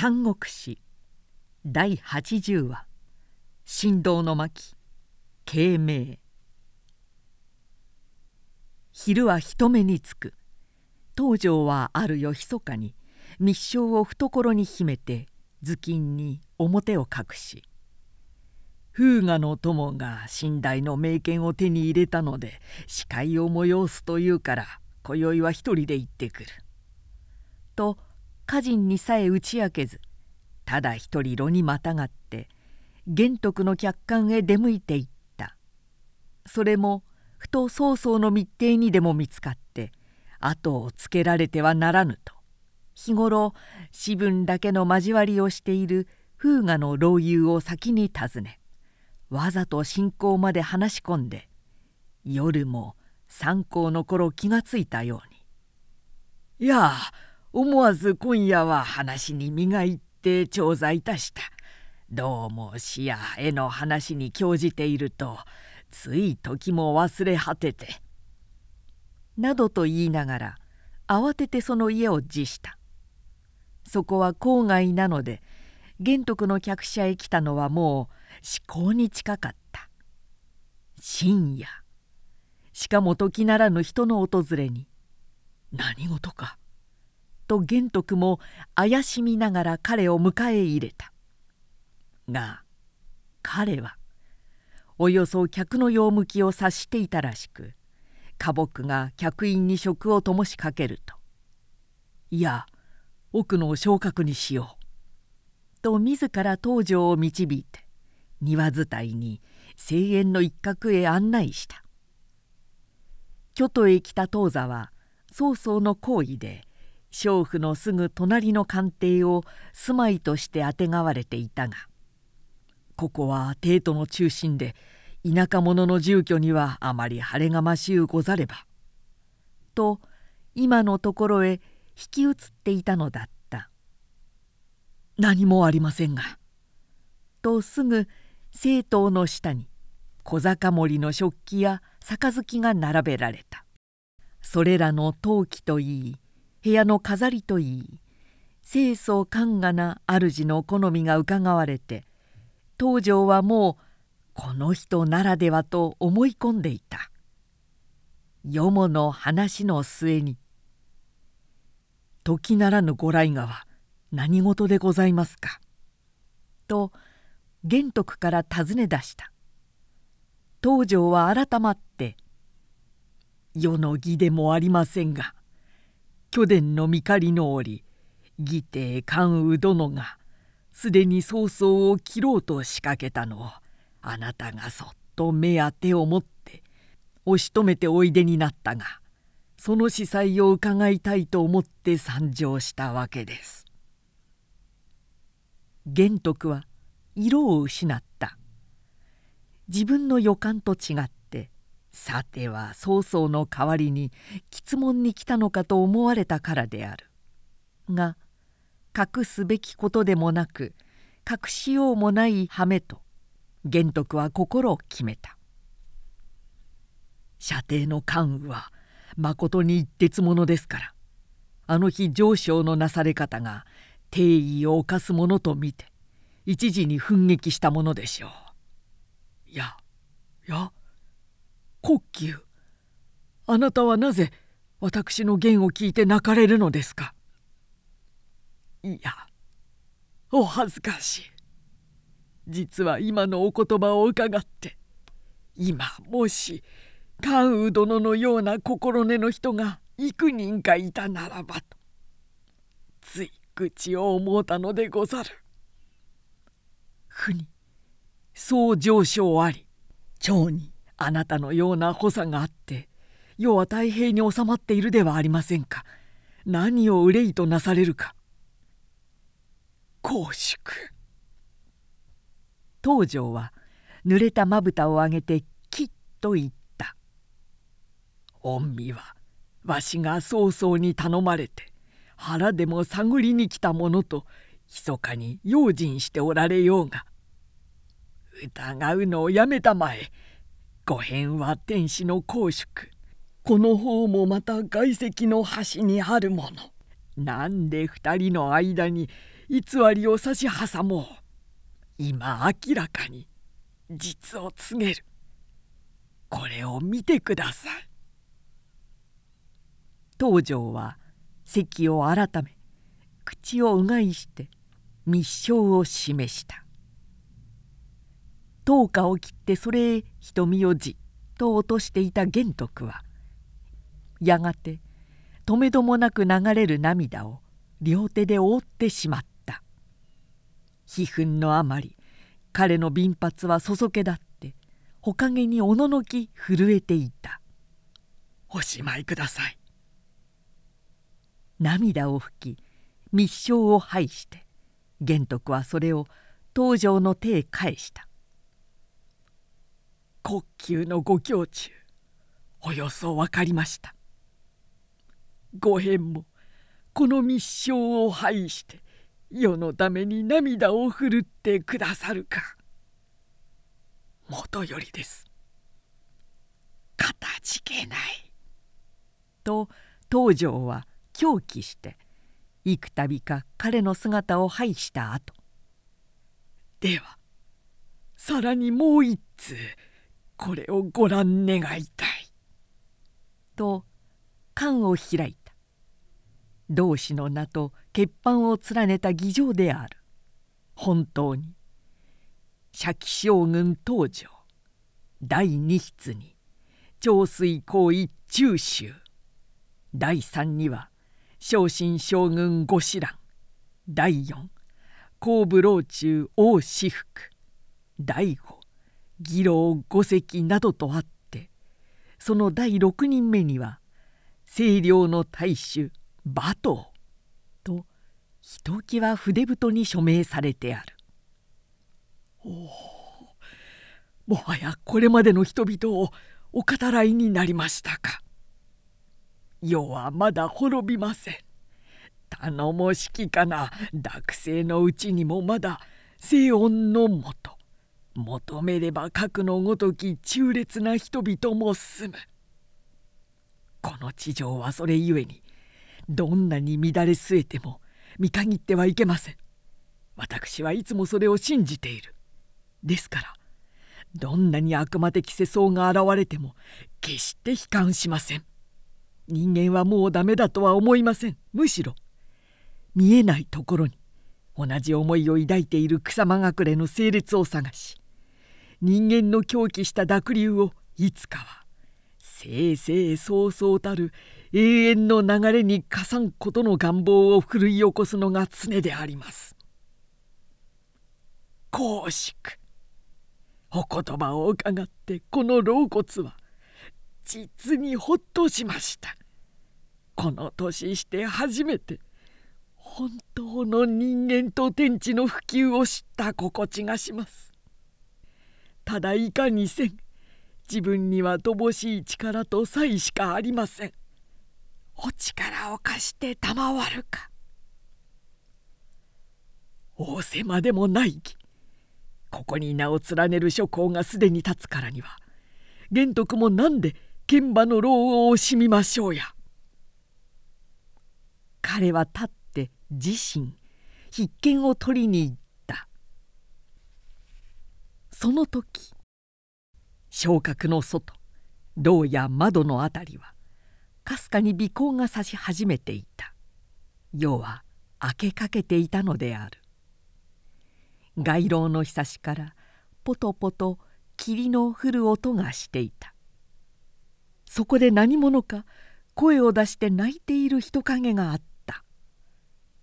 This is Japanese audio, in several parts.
三国史第80話「神道の巻。慶明」昼は人目につく。東条はある夜密かに。密書を懐に秘めて頭巾に表を隠し。風雅の友が寝台の名犬を手に入れたので視界を催すというから今宵は一人で行ってくる。と家人にさえ打ち明けずただ一人炉にまたがって玄徳の客観へ出向いていった。それもふと曹操の密偵にでも見つかって後をつけられてはならぬと。日頃士分だけの交わりをしている風雅の老友を先に訪ねわざと信仰まで話し込んで夜も参考の頃気がついたように「いや思わず今夜は話に身がいて調査いたした。どうも詩や絵の話に興じているとつい時も忘れ果てて」などと言いながら慌ててその家を辞した。そこは郊外なので玄徳の客車へ来たのはもう至高に近かった。深夜。しかも時ならぬ人の訪れに。何事か。と玄徳も怪しみながら彼を迎え入れた。が彼はおよそ客の用向きを察していたらしく花木が客員に食を灯しかけると「いや奥の昇格にしよう」と自ら東条を導いて庭伝いに庭園の一角へ案内した。京都へ来た当座は曹操の行為で娼婦のすぐ隣の官邸を住まいとしてあてがわれていたがここは帝都の中心で田舎者の住居にはあまり晴れがましゅうござれば」と今のところへ引き移っていたのだった「何もありませんが」とすぐ政党の下に小坂森の食器や杯が並べられた。それらの陶器といい部屋の飾りといい清楚寛雅な主の好みがうかがわれて東條はもうこの人ならではと思い込んでいた。よもの話の末に「時ならぬご来がは何事でございますか?」と玄徳から尋ね出した東條は改まって「世の義でもありませんが巨殿の見狩りの折義帝関羽殿がすでに曹操を切ろうと仕掛けたのをあなたがそっと目当てを持って押し止めておいでになったがその司祭を伺いたいと思って参上したわけです。玄徳は色を失った自分の予感と違ってさては曹操の代わりに質問に来たのかと思われたからであるが隠すべきことでもなく隠しようもない羽目と玄徳は心を決めた射程の関羽はまことに一徹者ですからあの日上昇のなされ方が定位を犯すものと見て一時に奮撃したものでしょう。いやいや国球あなたはなぜ私の言を聞いて泣かれるのですか？いやお恥ずかしい。実は今のお言葉を伺って今もし関羽殿のような心根の人が幾人かいたならばとつい口を思うたのでござる。ふにそう上昇あり蝶にあなたのような補佐があって世は太平に収まっているではありませんか。何を憂いとなされるか。公祝東條は濡れたまぶたを上げてきっと言った「御身はわしが曹操に頼まれて腹でも探りに来たものと密かに用心しておられようが疑うのをやめたまえ。御辺は天使の公祝。この方もまた外石の端にあるもの。なんで二人の間に偽りを差し挟もう。今明らかに実を告げる。これを見てください。東条は席を改め口をうがいして密書を示した。灯火を切ってそれへ瞳をじっと落としていた玄徳はやがて止めどもなく流れる涙を両手で覆ってしまった。悲憤のあまり彼の鬢髪はそそけだってほかげにおののき震えていた「おしまいください」涙を拭き密書を拝して玄徳はそれを東条の手へ返した「国級のご胸中およそ分かりました」ご返もこの密書を拝して世のために涙をふるってくださるか。もとよりです。かたじけない」と東条は狂気して幾度か彼の姿を拝した後。ではさらにもう一通。これをご覧願いたい」と缶を開いた。同志の名と血板を連ねた議場である。本当に。釈将軍東条第二筆に。長水行為中州第三には。昇進将軍御子蘭第四。後部老中王私服第五。義老五席などとあってその第六人目には清涼の大衆馬頭とひときわ筆太に署名されてある。おおもはやこれまでの人々をお語らいになりましたか。世はまだ滅びません。頼もしきかな濁星のうちにもまだ静音のもと。求めれば核のごとき忠烈な人々も住む。この地上はそれゆえにどんなに乱れ据えても見限ってはいけません。私はいつもそれを信じている。ですからどんなに悪魔的世相が現れても決して悲観しません。人間はもうダメだとは思いません。むしろ見えないところに同じ思いを抱いている草間隠れの整列を探し人間の狂気した濁流をいつかは正々そうそうたる永遠の流れにかさんことの願望を奮い起こすのが常であります。公祝お言葉を伺ってこの老骨は実にほっとしましたこの年して初めて本当の人間と天地の普及を知った心地がしますただいかにせん。自分には乏しい力と才しかありません。お力を貸して賜るか。仰せまでもないき。ここに名を連ねる諸侯がすでに立つからには玄徳も何で剣馬の労を惜しみましょうや。彼は立って自身必見を取りに行ったその時昇格の外牢や窓の辺りはかすかに尾行が差し始めていた。夜は明けかけていたのである。街廊のひさしからポトポト霧の降る音がしていた。そこで何者か声を出して泣いている人影があった。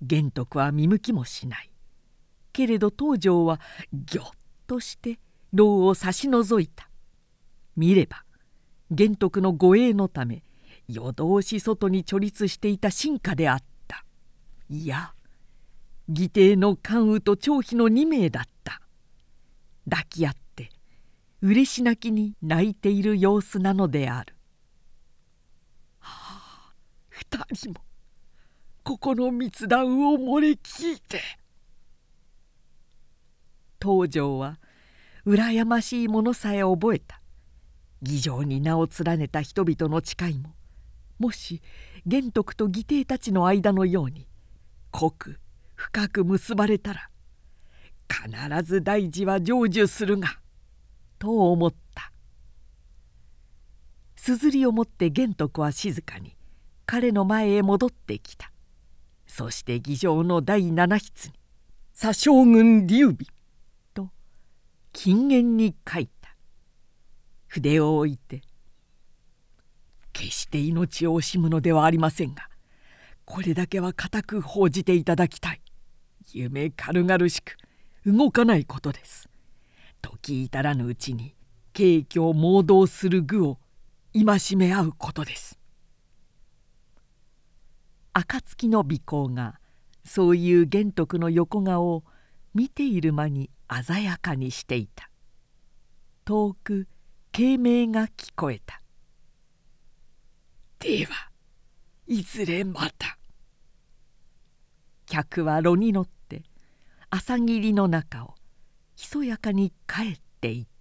玄徳は見向きもしない。けれど東條はぎょっとして牢を差し覗いた。見れば玄徳の護衛のため夜通し外に貯立していた臣下であった。いや義弟の関羽と張飛の2名だった。抱き合って嬉し泣きに泣いている様子なのである。はあ2人もここの密談を漏れ聞いて。東条は羨ましいものさえ覚えた。議場に名を連ねた人々の誓いももし玄徳と義弟たちの間のように濃く深く結ばれたら必ず大事は成就するがと思った。硯を持って玄徳は静かに彼の前へ戻ってきた。そして議場の第七筆に「左将軍劉備」金言に書いた。筆を置いて「決して命を惜しむのではありませんがこれだけは固く報じていただきたい。夢軽々しく動かないことです」時至らぬうちに景挙盲導する具を戒め合うことです。暁の美行がそういう玄徳の横顔を見ている間に鮮やかにしていた。遠く慶鳴が聞こえた。ではいずれまた。客は炉に乗って朝霧の中をひそやかに帰っていった。